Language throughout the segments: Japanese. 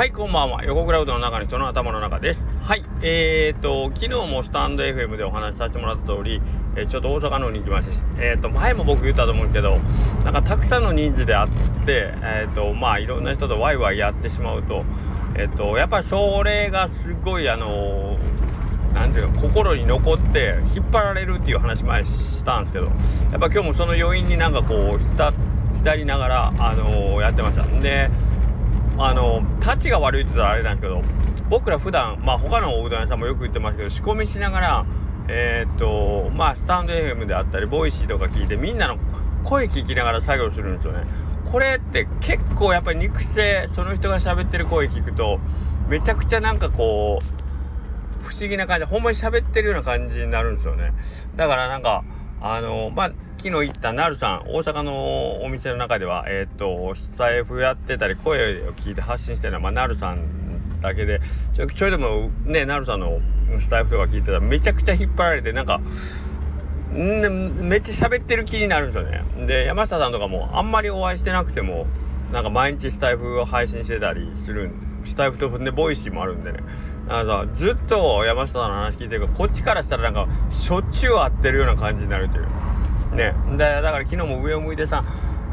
はい、こんばんは。横クラウドの中の人の頭の中です。はい、えーと、昨日もスタンド FM でお話しさせてもらった通り、えー、ちょっと大阪の方に行きまして、えーと、前も僕言ったと思うけど、なんかたくさんの人数であって、えーと、まあいろんな人とワイワイやってしまうと、えーと、やっぱそれがすごい、あのなんていうか心に残って引っ張られるっていう話前したんですけどやっぱ今日もその余韻になんかこう浸りながら、あのー、やってましたであのたちが悪いって言ったらあれなんですけど僕ら普段まあ他のおうどん屋さんもよく言ってますけど仕込みしながらえー、っとまあスタンド FM であったりボイシーとか聞いてみんなの声聞きながら作業するんですよね。これって結構やっぱり肉声その人が喋ってる声聞くとめちゃくちゃなんかこう不思議な感じほんまに喋ってるような感じになるんですよね。だからなんかあのまあ昨日行ったなるさん大阪のお店の中ではえっ、ー、とスタイフやってたり声を聞いて発信してるのは、まあ、なるさんだけでちょちょいでもねなるさんのスタエフとか聞いてたらめちゃくちゃ引っ張られてなんかんめっちゃ喋ってる気になるんですよね。で山下さんとかもあんまりお会いしてなくてもなんか毎日スタエフを配信してたりするんでスタエフとで Voicy もあるんでね。あのずっと山下さんの話聞いてるからこっちからしたらなんかしょっちゅう会ってるような感じになるっていう。ね。でだから昨日も上を向いてさ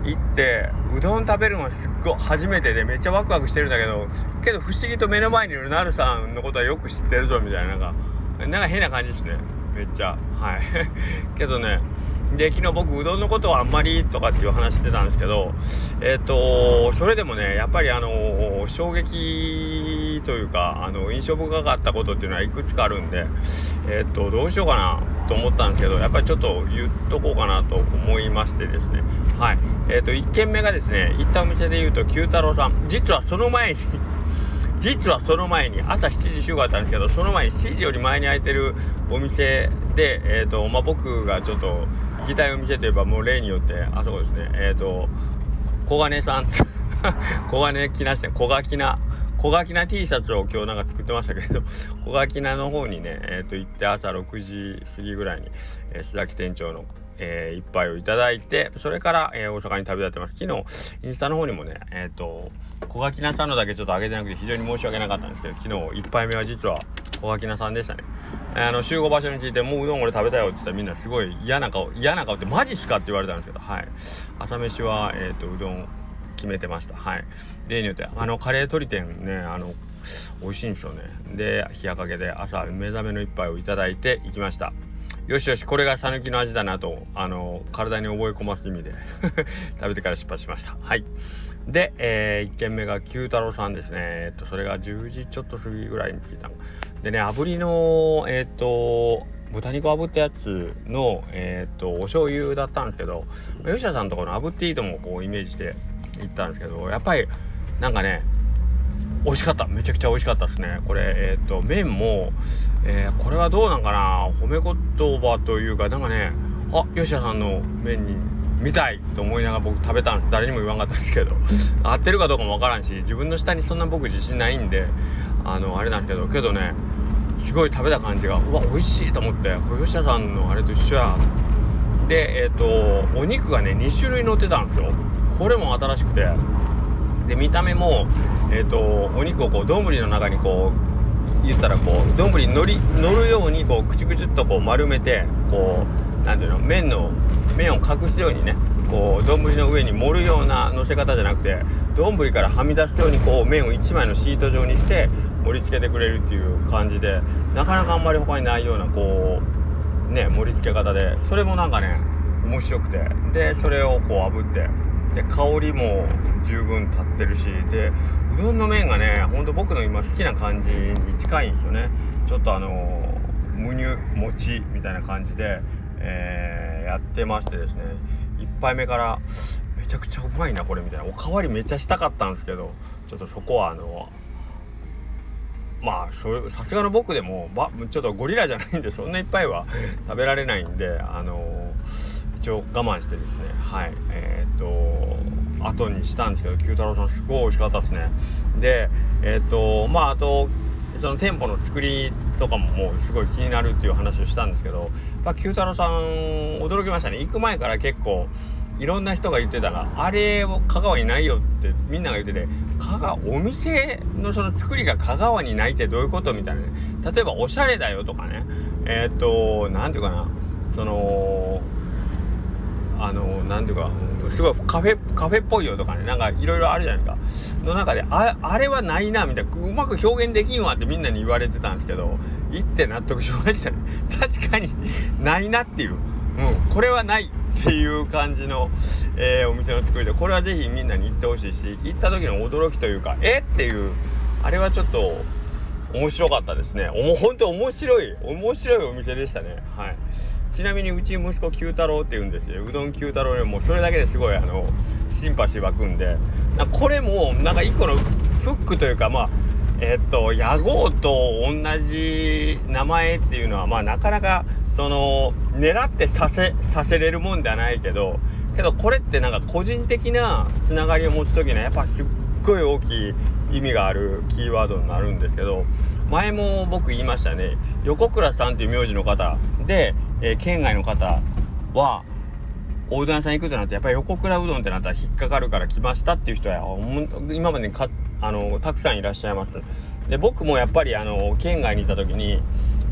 行ってうどん食べるのはすっごい初めてでめっちゃワクワクしてるんだけどけど不思議と目の前にいるなるさんのことはよく知ってるぞみたいななんかなんか変な感じですね。めっちゃ。はい。けどねで昨日僕うどんのことはあんまりとかっていう話してたんですけどえっ、ー、とそれでもねやっぱりあの、衝撃というかあの印象深かったことっていうのはいくつかあるんでえっ、ー、とどうしようかなと思ったんですけどやっぱりちょっと言っとこうかなと思いましてですね。はい。えっ、と1軒目がですね行ったお店で言うと九太郎さん。実はその前に実はその前に朝7時集合だったんですけどその前に7時より前に開いてるお店でえっ、とまあ僕がちょっと行きたいお店といえばもう例によってあそこですねえっ、ー、と小金さん 小金着なして小垣な小垣な T シャツを今日なんか作ってましたけど小垣なの方にねえ、ー、と行って朝6時過ぎぐらいに、えー、須崎店長のえー、一杯をいただいて、それから、えー、大阪に旅立ってます。昨日、インスタの方にもね、えっ、ー、と、小垣菜さんのだけちょっと上げてなくて非常に申し訳なかったんですけど、昨日一杯目は実は小垣菜さんでしたね。あの集合場所についてもううどん俺食べたよって言ったらみんなすごい嫌な顔嫌な顔ってマジっすかって言われたんですけどはい。朝飯はえっ、ー、とうどん決めてました。はい。例によってあのカレー鶏店ねあの美味しいんですよね。で冷やかけで朝目覚めの一杯をいただいて行きました。よしよしこれが讃岐の味だなとあの体に覚え込ます意味で 食べてから出発しました。はい。で、えー、1軒目が九太郎さんですね。えっとそれが10時ちょっと過ぎぐらいに着いたの。でね炙りのえっ、と豚肉炙ったやつのえっ、とお醤油だったんですけど吉田さんとこの炙っていいともこうイメージして行ったんですけどやっぱりなんかね美味しかった。めちゃくちゃ美味しかったですね。これえっ、と麺も、えー、これはどうなんかな？褒め言葉というかなんかねあ吉田さんの麺に見たいと思いながら僕食べたん誰にも言わんかったんですけど合ってるかどうかもわからんし自分の下にそんな僕自信ないんであのあれなんですけどけどねすごい食べた感じがうわ美味しいと思って小吉田さんのあれと一緒や。でえっ、ー、とお肉がね2種類乗ってたんですよ。これも新しくて。で見た目もえっ、ー、とお肉をこう丼の中にこう言ったらこう丼に乗り乗るようにこうくちくちっとこう丸めてこう何ていうの麺の麺を隠すようにねこう丼の上に盛るような乗せ方じゃなくて丼からはみ出すようにこう麺を1枚のシート状にして盛り付けてくれるっていう感じでなかなかあんまり他にないようなこうね盛り付け方でそれもなんかね面白くてでそれをこう炙ってで香りも十分立ってるしでうどんの麺がねほんと僕の今好きな感じに近いんですよね。ちょっとあのむにゅ餅みたいな感じで、えー、やってましてですね。1杯目からめちゃくちゃうまいなこれみたいな。おかわりめっちゃしたかったんですけどちょっとそこはあのまあさすがの僕でもばちょっとゴリラじゃないんでそんないっぱいは食べられないんであの一応我慢してですねはいえー、っと後にしたんですけど九太郎さんすごい美味しかったですね。でえー、っとまああとその店舗の作りとかももうすごい気になるっていう話をしたんですけど、まあ、九太郎さん驚きましたね。行く前から結構いろんな人が言ってたらあれを香川にないよってみんなが言ってて香川お店のその作りが香川にないってどういうことみたいなね。例えばおしゃれだよとかね。えー、っと何て言うかな。その何ていうかすごいカフェカフェっぽいよとかねなんかいろいろあるじゃないですか。の中でああれはないなみたいなうまく表現できんわってみんなに言われてたんですけど行って納得しましたね。確かにないなっていう、うん、これはないっていう感じの、えー、お店の作りでこれはぜひみんなに行ってほしいし行った時の驚きというかえ？っていうあれはちょっと面白かったですね。おも本当面白い面白いお店でしたね。はい。ちなみにうち息子九太郎って言うんですよ。うどん九太郎でもそれだけですごいあのシンパシー湧くんで。これもなんか一個のフックというかまあえっと屋号と同じ名前っていうのはまあなかなかその狙ってさせさせれるもんではないけどけどこれってなんか個人的なつながりを持つ時にはやっぱすっごい大きい意味があるキーワードになるんですけど前も僕言いましたね。横倉さんっていう名字の方でえー、県外の方はおうどん屋さん行くとなってやっぱり横倉うどんってなったら引っかかるから来ましたっていう人は今までにかあのたくさんいらっしゃいます。で僕もやっぱりあの県外にいた時に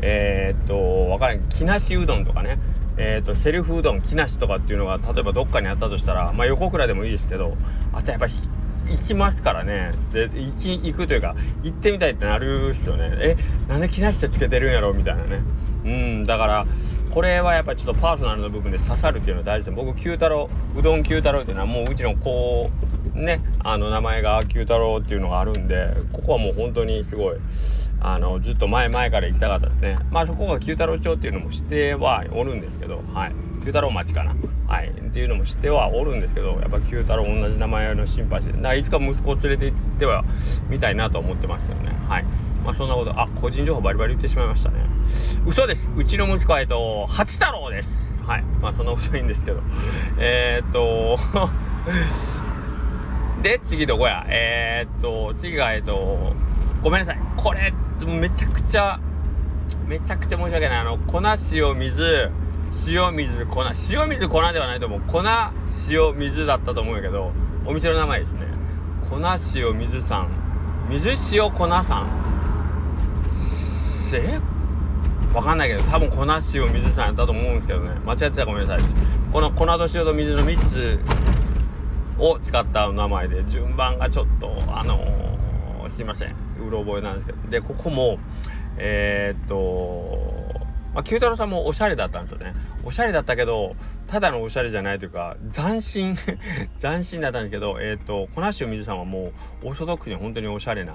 えー、っとわからん木梨うどんとかねえーと、セルフうどん木梨とかっていうのが例えばどっかにあったとしたら、まあ、横倉でもいいですけどあとやっぱ行きますからね。で行き行くというか行ってみたいってなるっすよね。えなんで木梨ってつけてるんやろ？みたいなね。うんだからこれはやっぱちょっとパーソナルの部分で刺さるっていうのは大事で僕九太郎うどん九太郎っていうのはもううちの子ねあの名前が九太郎っていうのがあるんでここはもう本当にすごいあのずっと前々から行きたかったですね。まあそこが九太郎町っていうのも知ってはおるんですけどはい。九太郎町かな。はい。っていうのも知ってはおるんですけどやっぱ九太郎同じ名前のシンパシーでいつか息子を連れて行ってはみたいなと思ってますけどね。はい。まあそんなことあ個人情報バリバリ言ってしまいましたね。嘘です。うちの息子はえっと八太郎です。はい。まあそんな嘘いいんですけど。えー、っと で次どこや？えー、っと次がえっとごめんなさい。これめちゃくちゃめちゃくちゃ申し訳ない。あの粉塩水塩水粉。塩水粉ではないと思う。粉塩水だったと思うんやけどお店の名前ですね。粉塩水さん。水塩粉さん？えわかんないけど多分粉塩水さんやったと思うんですけどね。間違ってたらごめんなさい。この粉と塩と水の3つを使った名前で順番がちょっとあのー、すいません。うろ覚えなんですけど。でここもえー、っとま、九太郎さんもおしゃれだったんですよね。おしゃれだったけどただのおしゃれじゃないというか斬新 斬新だったんですけどえっ、と粉塩水さんはもうオーソドックスに本当におしゃれな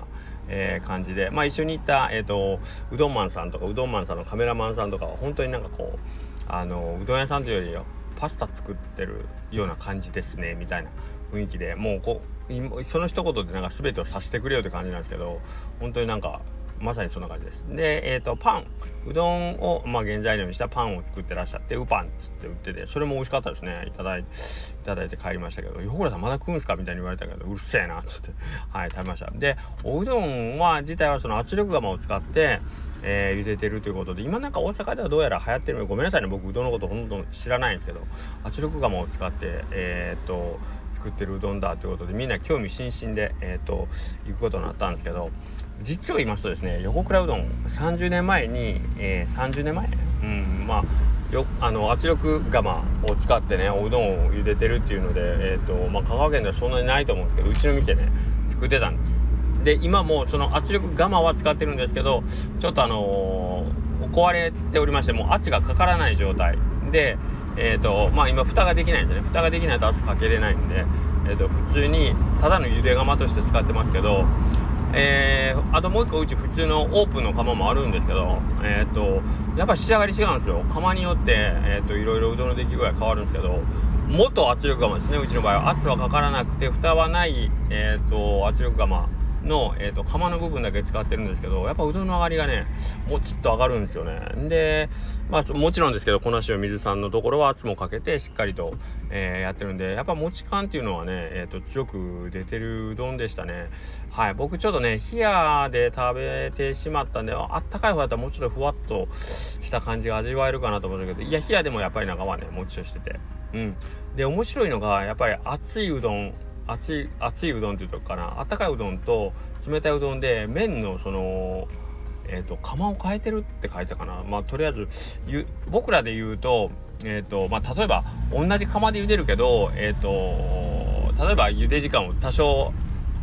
えー、感じで、まあ、一緒に行った、えーと、うどんマンさんとかうどんマンさんのカメラマンさんとかは本当になんかこうあのうどん屋さんというよりパスタ作ってるような感じですねみたいな雰囲気でもうこその一言でなんか全てをさしてくれよって感じなんですけど本当になんかまさにそんな感じです。で、え、ー、と、パン。うどんを、まあ、原材料にしたパンを作ってらっしゃって、ウパンっつって売ってて、それも美味しかったですね。いただいて、いただいて帰りましたけど、横倉さんまだ食うんすか？みたいに言われたけど、うるせえな、っつって、はい、食べました。で、おうどんは、自体はその圧力釜を使って、えー、茹でてるということで、今なんか大阪ではどうやら流行ってるごめんなさいね、僕うどんのことほとんど知らないんですけど、圧力釜を使って、えー、っと、作ってるうどんだということでみんな興味津々で、えーと、行くことになったんですけど実を言いますとですね横倉うどん30年前に、えー、30年前？うんまあよあの圧力釜を使ってねおうどんを茹でてるっていうので、えーとまあ、香川県ではそんなにないと思うんですけどうちの店ね作ってたんです。で今もその圧力釜は使ってるんですけどちょっとあのー、壊れておりましてもう圧がかからない状態。でえーとまあ、今蓋ができないんでね。蓋ができないと圧かけれないんで、えーと、普通にただの茹で釜として使ってますけど、えー、あともう一個うち普通のオープンの釜もあるんですけど、えーと、やっぱ仕上がり違うんですよ。釜によって、えーと、いろいろうどんの出来具合変わるんですけど元圧力釜ですねうちの場合は。圧はかからなくて蓋はない、えー、と圧力釜。の、えーと、釜の部分だけ使ってるんですけどやっぱうどんの上がりがねもちっと上がるんですよね。でまあもちろんですけど粉塩水さんのところは圧もかけてしっかりと、えー、やってるんでやっぱもち感っていうのはね、えーと、強く出てるうどんでしたね。はい僕ちょっとね冷やで食べてしまったんであったかい方だったらもうちょっとふわっとした感じが味わえるかなと思うんだけどいや冷やでもやっぱり中はねもちろんしてて。うん。で面白いのがやっぱり熱いうどん。熱い熱いうどんっていうとかな。あったかいうどんと冷たいうどんで麺のそのえっ、ー、と釜を変えてるって書いたかな。まあとりあえず僕らで言うとえっ、ー、とまあ例えば同じ釜で茹でるけどえっ、ー、と例えば茹で時間を多少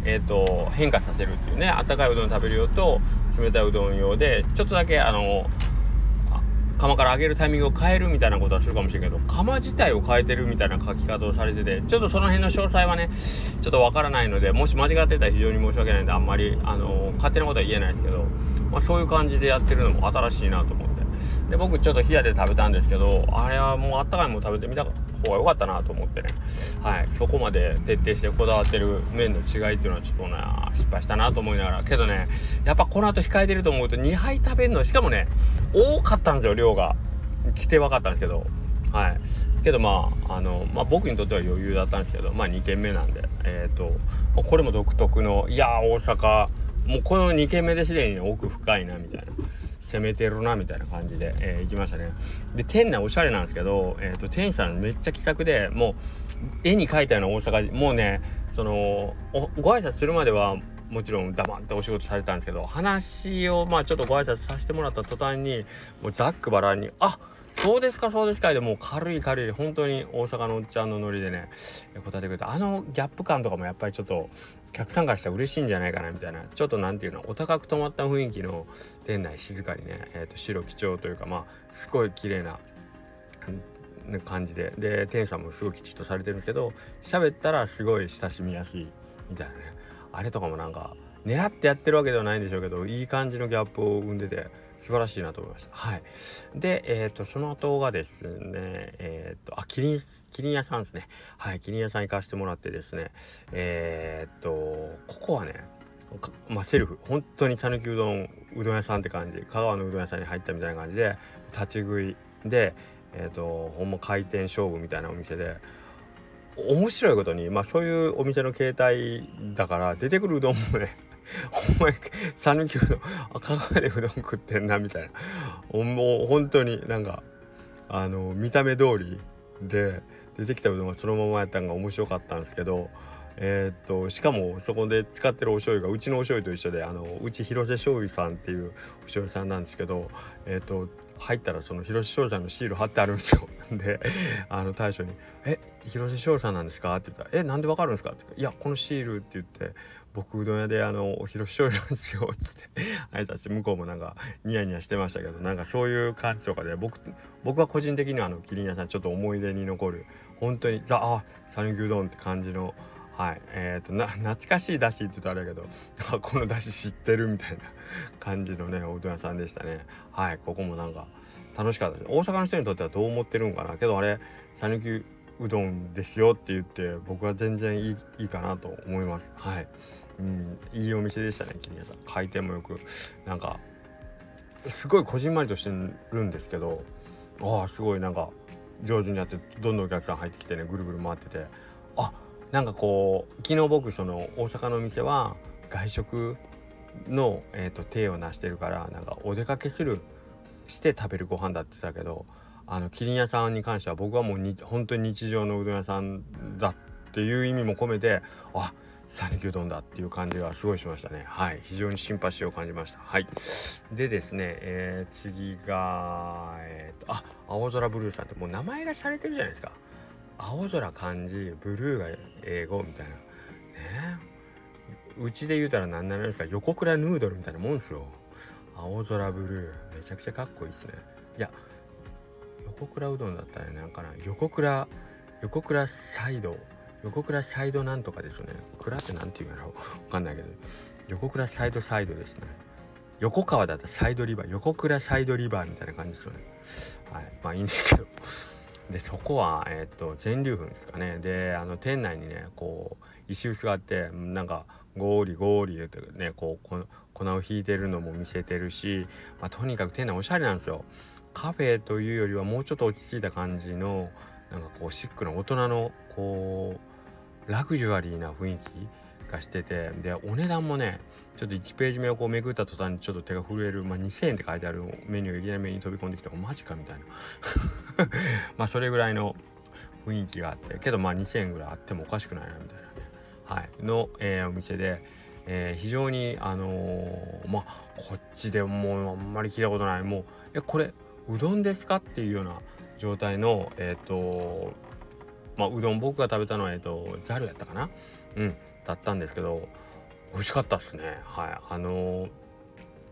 えーと、変化させるっていうねあったかいうどん食べる用と冷たいうどん用でちょっとだけあの釜から上げるタイミングを変えるみたいなことはするかもしれんけど釜自体を変えてるみたいな書き方をされててちょっとその辺の詳細はねちょっとわからないのでもし間違ってたら非常に申し訳ないんであんまりあの勝手なことは言えないですけど、まあ、そういう感じでやってるのも新しいなと思って。で僕ちょっと冷やで食べたんですけどあれはもうあったかいもの食べてみたかった。方が良かったなと思ってね。はい。そこまで徹底してこだわってる麺の違いっていうのはちょっとね失敗したなと思いながら。けどねやっぱこの後控えてると思うと2杯食べるのしかもね多かったんですよ量が。来て分かったんですけど。はい。けどまああの、まあ、僕にとっては余裕だったんですけどまあ2軒目なんで。えっ、ー、とこれも独特のいや大阪。もうこの2軒目ですでに奥深いなみたいな。攻めてるなみたいな感じで、えー、行きましたね。で店内おしゃれなんですけど、えーと、店員さんめっちゃ気さくでもう絵に描いたような大阪もうねそのご挨拶するまではもちろん黙ってお仕事されたんですけど話をまあちょっとご挨拶させてもらった途端にもうざっくばらんに「あそうですかそうですか」でもう軽い軽い本当に大阪のおっちゃんのノリでね答えてくれてあのギャップ感とかもやっぱりちょっと客さんからしたら嬉しいんじゃないかなみたいなちょっと何て言うのお高く泊まった雰囲気の店内静かにね、えー、と白基調というかまあすごい綺麗な感じでで店主さんもすごいきちっとされてるけど喋ったらすごい親しみやすいみたいなね。あれとかもなんか狙ってやってるわけではないんでしょうけどいい感じのギャップを生んでて素晴らしいなと思いました。はい。でえっ、ー、とその後がですね。えっ、ー、とあキリンキリン屋さんですね。はいキリン屋さん行かせてもらってですね。えっ、ー、とここはねまあ、セルフ。本当に讃岐うどんうどん屋さんって感じ。香川のうどん屋さんに入ったみたいな感じで立ち食いでえっ、とほんま回転勝負みたいなお店で面白いことにまあそういうお店の形態だから出てくるうどんもねお前讃岐うどん香川でうどん食ってんなみたいなもう本当になんかあの見た目通りで出てきたうどんがそのままやったんが面白かったんですけどえ、っとしかもそこで使ってるお醤油がうちのお醤油と一緒であのうち広瀬醤油さんっていうお醤油さんなんですけどえ、っと入ったらその広瀬商社のシール貼ってあるんですよ であの大将に「え広瀬商社なんですか?」って言ったら「えなんでわかるんですか?」って言って「いやこのシール」って言って「僕うどん屋であの広瀬商社なんですよ」っつって 挨拶して向こうもなんかニヤニヤしてましたけどなんかそういう感じとかで僕僕は個人的にはあのキリン屋さんちょっと思い出に残る本当にザ・あ讃岐うどんって感じのはいえーと、な懐かしいだしって言うとあれやけど このだし知ってるみたいな感じのねおうどん屋さんでしたね。はいここもなんか楽しかったです。大阪の人にとってはどう思ってるんかなけどあれ讃岐うどんですよって言って僕は全然いいいいかなと思います。はい。うん。いいお店でしたね桐谷さん回転もよく。なんかすごいこじんまりとしてるんですけどああすごいなんか上手にやってどんどんお客さん入ってきてねぐるぐる回ってて。あなんかこう昨日僕その大阪のお店は外食の、えーと、手を成してるからなんかお出かけするして食べるご飯だって言ってたけどあのキリン屋さんに関しては僕はもうに本当に日常のうどん屋さんだっていう意味も込めてあ讃岐うどんだっていう感じがすごいしましたね。はい。非常にシンパシーを感じました。はい。でですね、えー、次がえっ、とあ青空ブルーさんってもう名前が洒落てるじゃないですか。青空漢字ブルーが英語みたいな。ね。うちで言うたら何ならですか横倉ヌードルみたいなもんですよ。青空ブルーめちゃくちゃかっこいいですね。いや横倉うどんだったらなんかな横倉横倉サイド。横倉サイドなんとかですね。蔵って何て言うんやろ。わかんないけど。横倉サイドサイドですね。横川だったサイドリバー。横倉サイドリバーみたいな感じですよね。はい。まあいいんですけど。でそこは、えっと全粒粉ですかね。であの店内にねこう石臼があってなんかゴーリゴーリ言うてねこう粉をひいてるのも見せてるし、まあ、とにかく店内おしゃれなんですよ。カフェというよりはもうちょっと落ち着いた感じのなんかこうシックな大人のこうラグジュアリーな雰囲気がしててでお値段もねちょっと1ページ目をこうめくった途端にちょっと手が震える、まあ、2000円って書いてあるメニューがいきなり目に飛び込んできてマジかみたいな。まあそれぐらいの雰囲気があってけどまあ2000円ぐらいあってもおかしくないなみたいなね。はい。の、えー、お店で、えー、非常にあのー、まあこっちでもうあんまり聞いたことない。もうえこれうどんですか？っていうような状態のえっ、とまあうどん僕が食べたのはえっ、とざるやったかな？うんだったんですけど美味しかったっすね。はい。あの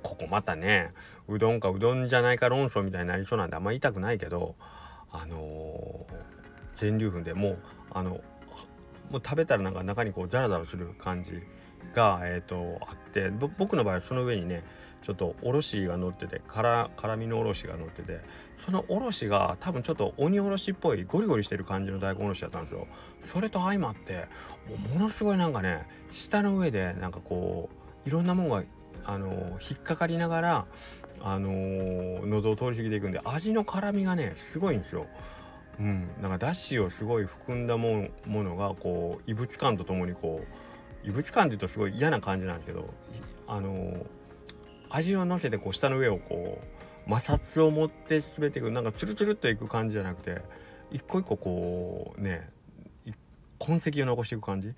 ここまたねうどんかうどんじゃないか論争みたいになりそうなんであんま言いたくないけどあのー、全粒粉でもうあのもう食べたらなんか中にこうザラザラする感じが、えーと、あって僕の場合はその上にねちょっとおろしが乗ってて辛辛みのおろしが乗っててそのおろしが多分ちょっと鬼おろしっぽいゴリゴリしてる感じの大根おろしだったんですよ。それと相まってものすごいなんかね舌の上でなんかこういろんなものがあの引っかかりながらあの喉を通り過ぎていくんで味の辛みがねすごいんですよ。うん、なんかだしをすごい含んだものがこう異物感とともにこう異物感っていうとすごい嫌な感じなんですけどあの味をのせてこう舌の上をこう摩擦を持って滑っていくなんかツルツルっといく感じじゃなくて一個一個こうね痕跡を残していく感じ？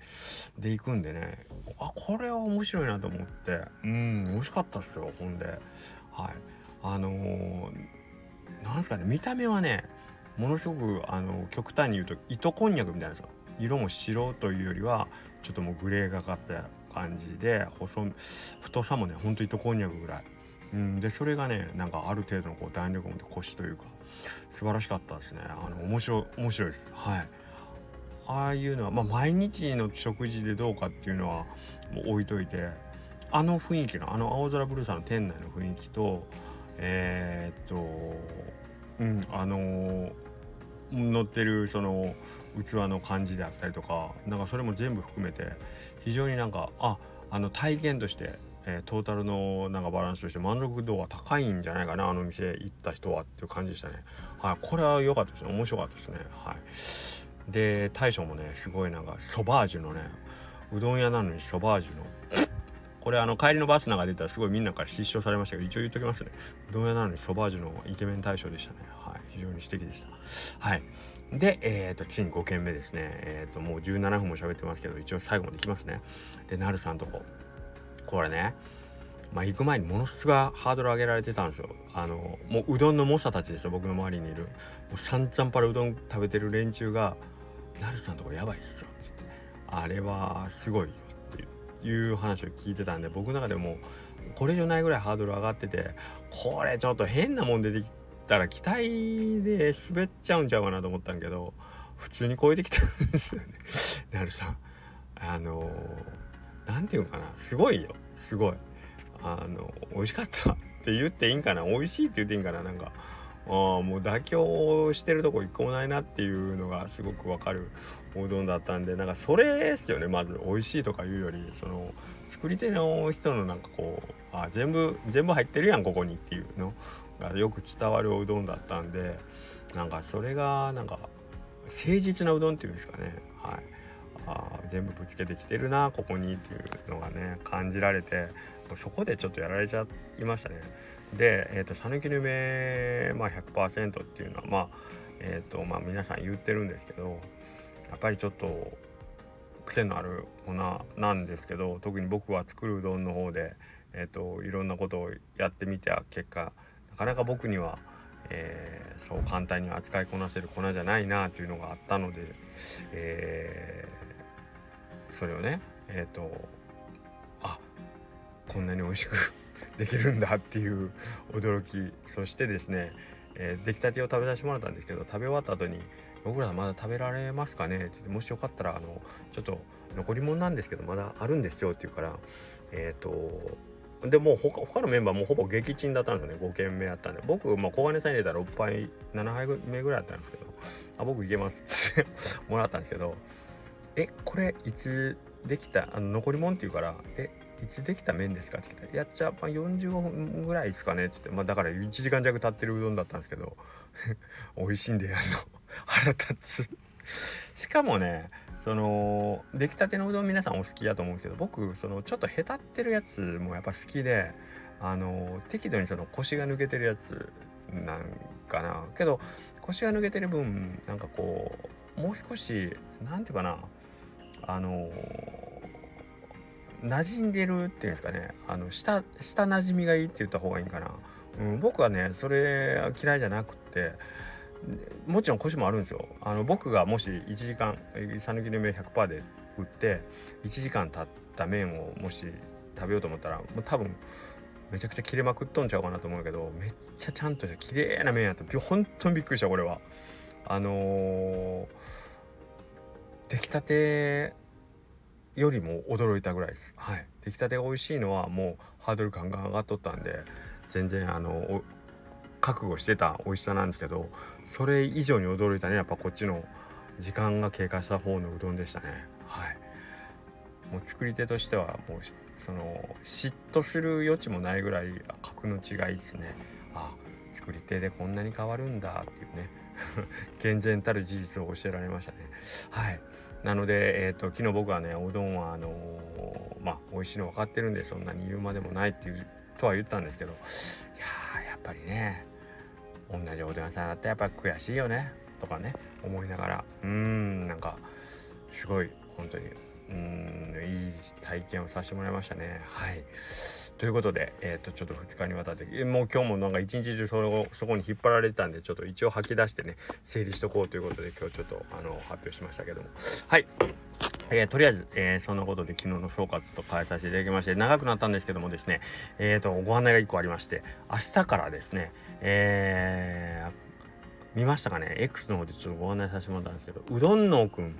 でいくんでねあこれは面白いなと思って。うん美味しかったっすよほんで。はい。あのー、なんすかね見た目はねものすごくあの極端に言うと糸こんにゃくみたいなさ色も白というよりはちょっともうグレーがかった感じで細太さもねほんと糸こんにゃくぐらい、うん、でそれがねなんかある程度のこう弾力を持ってコシというか素晴らしかったですね。あの面白い面白いです。はい。ああいうのはまあ毎日の食事でどうかっていうのはもう置いといてあの雰囲気のあの青空ブルーさんの店内の雰囲気とえー、っとうんあのー乗ってるその器の感じであったりとかなんかそれも全部含めて非常になんかああの体験として、えー、トータルのなんかバランスとして満足度は高いんじゃないかなあの店行った人はっていう感じでしたね。はいこれは良かったですね。面白かったですね。はい。で大将もねすごいなんかソバージュのねうどん屋なのにソバージュのこれあの帰りのバスなんか出たらすごいみんなから失笑されましたけど一応言っときますね。うどん屋なのにソバージュのイケメン大将でしたね。はい非常に素敵でした。はい。で、えっ、ー、と、ついに5件目ですね。えっ、ー、と、もう17分も喋ってますけど、一応最後までいきますね。で、なるさんとこ。これね、まあ、行く前にものすごいハードル上げられてたんですよ。あの、もううどんの猛者たちですよ、僕の周りにいる。もう散々パラうどん食べてる連中が、なるさんとこやばいっすよ、つって。あれはすごいよっていう話を聞いてたんで、僕の中でも、これ以上ないぐらいハードル上がってて、これちょっと変なもん出てきてたら期待で滑っちゃうんちゃうかなと思ったんけど普通に超えてきたんですよね。なるさんあの何て言うのかなすごいよ。すごい。あの美味しかったって言っていいんかな美味しいって言っていいんかななんかあもう妥協してるとこ一個もないなっていうのがすごくわかるおうどんだったんでなんかそれですよねまず。美味しいとか言うよりその作り手の人のなんかこうあ全部全部入ってるやんここにっていうの。がよく伝わるおうどんだったんでなんかそれがなんか誠実なうどんっていうんですかね。はい。あ全部ぶつけてきてるなここにっていうのがね感じられてそこでちょっとやられちゃいましたね。でえっ、ー、と讃岐の梅、まあ、100%っていうのはまあえ、ー、とまあ皆さん言ってるんですけどやっぱりちょっと癖のある粉なんですけど特に僕は作るうどんの方で、えーといろんなことをやってみた結果かなか僕には、えー、そう簡単に扱いこなせる粉じゃないなというのがあったので、えー、それをねえっ、ー、とあこんなに美味しく できるんだっていう驚きそしてですね、えー、出来たてを食べさせてもらったんですけど食べ終わった後に「僕らまだ食べられますかね?」って言ってもしよかったらあのちょっと残り物なんですけどまだあるんですよって言うからえっ、ー、とでもう他他のメンバーもほぼ撃沈だったんですよね。5軒目やったんで。僕、まあ、小金さん入れたら6杯7杯目ぐらいだったんですけど。あ僕いけますってもらったんですけど。えこれいつできたあの残り物って言うから「えいつできた麺ですか?」って聞いたら「やっちゃ、まあ、45分ぐらいですかね」っつって、まあ、だから1時間弱経ってるうどんだったんですけど。美味しいんでやるの腹立つ。しかもねその出来たてのうどん皆さんお好きだと思うんですけど僕そのちょっとへたってるやつもやっぱ好きであの適度にその腰が抜けてるやつなんかな。けど腰が抜けてる分なんかこうもう少し何て言うかなあの馴染んでるっていうんですかね。あの下下馴染みがいいって言った方がいいんかな、うん、僕はねそれ嫌いじゃなくってもちろん腰もあるんですよ。あの僕がもし1時間讃岐の麺100%で売って1時間経った麺をもし食べようと思ったらもう多分めちゃくちゃ切れまくっとんちゃうかなと思うけどめっちゃちゃんとした綺麗な麺やった。本当にびっくりしたこれは。あのー、出来たてよりも驚いたぐらいです。はい。出来たてが美味しいのはもうハードルガンガン上がっとったんで全然あの覚悟してた美味しさなんですけどそれ以上に驚いたね。やっぱこっちの時間が経過した方のうどんでしたね。はい。もう作り手としてはもうその嫉妬する余地もないぐらい格の違いですね。あ作り手でこんなに変わるんだっていうね。健全たる事実を教えられましたね。はい。なので、えーと、昨日僕はねおうどんはあのー、まあ美味しいの分かってるんでそんなに言うまでもないっていうとは言ったんですけど。いややっぱりね同じおでん屋さんだったらやっぱ悔しいよねとかね思いながら。うんなんかすごい本当にうんいい体験をさせてもらいましたね。はい。ということで、えー、とちょっと2日にわたってもう今日もなんか一日中そのそこに引っ張られてたんでちょっと一応吐き出してね整理しとこうということで今日ちょっとあの発表しましたけども。はい。えー、とりあえず、えー、そんなことで昨日の総括と変えさせていただきまして長くなったんですけどもですねえっ、ー、とご案内が1個ありまして明日からですねえ、見ましたかね X の方でちょっとご案内させてもらったんですけどうどんのくん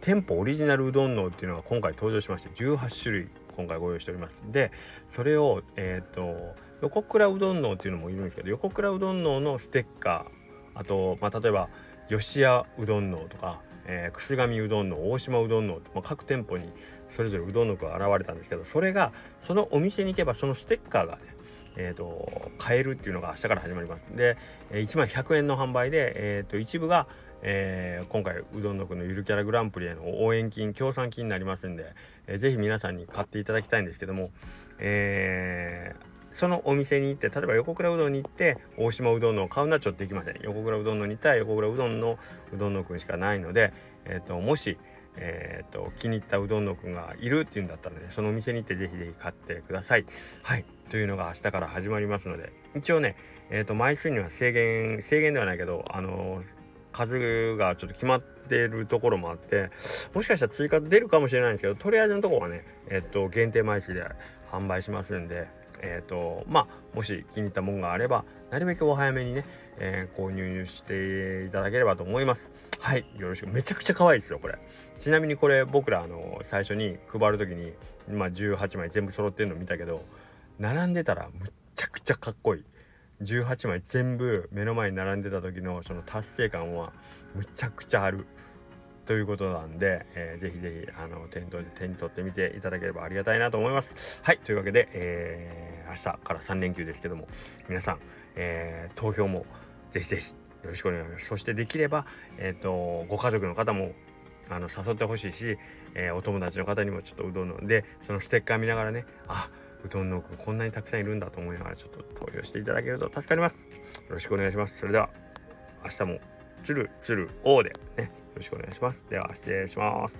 店舗オリジナルうどんのっていうのが今回登場しまして18種類今回ご用意しております。でそれをえっ、と横倉うどんのっていうのもいるんですけど横倉うどんののステッカーあと、まあ、例えば吉屋うどんのとか、えー、楠上うどんの大島うどんの、まあ、各店舗にそれぞれうどんの具が現れたんですけどそれがそのお店に行けばそのステッカーがねえーと、買えるっていうのが明日から始まります。で1万100円の販売で、えーと、一部が、えー、今回うどんのくのゆるキャラグランプリへの応援金協賛金になりますんで、えー、ぜひ皆さんに買っていただきたいんですけども、えー、そのお店に行って例えば横倉うどんに行って大島うどんのを買うのはちょっとできません横倉うどんのに行ったら横倉うどんのうどんのくんしかないので、えーともしえーと、気に入ったうどんのくんがいるっていうんだったらねそのお店に行ってぜひぜひ買ってください。はいというのが明日から始まりますので一応ね、えーと、枚数には制限制限ではないけどあのー、数がちょっと決まってるところもあってもしかしたら追加出るかもしれないんですけどとりあえずのところはね、えーと、限定枚数で販売しますんで。えーとまあ、もし気に入ったもんがあればなるべくお早めにね、えー、購入していただければと思います。はいよろしく。めちゃくちゃ可愛いですよこれ。ちなみにこれ僕らあの最初に配る時に、まあ、18枚全部揃ってるの見たけど並んでたらむっちゃくちゃかっこいい。18枚全部目の前に並んでた時のその達成感はむちゃくちゃある。ということなんで、えー、ぜひぜひあの店頭で手に取ってみていただければありがたいなと思います。はいというわけで、えー、明日から3連休ですけども皆さん、えー、投票もぜひぜひよろしくお願いします。そしてできれば、えーとご家族の方もあの誘ってほしいし、えー、お友達の方にもちょっとうどんのでそのステッカー見ながらねあうどんのくんこんなにたくさんいるんだと思いながらちょっと投票していただけると助かります。よろしくお願いします。それでは明日もつるつるおでね。よろしくお願いします。では、失礼します。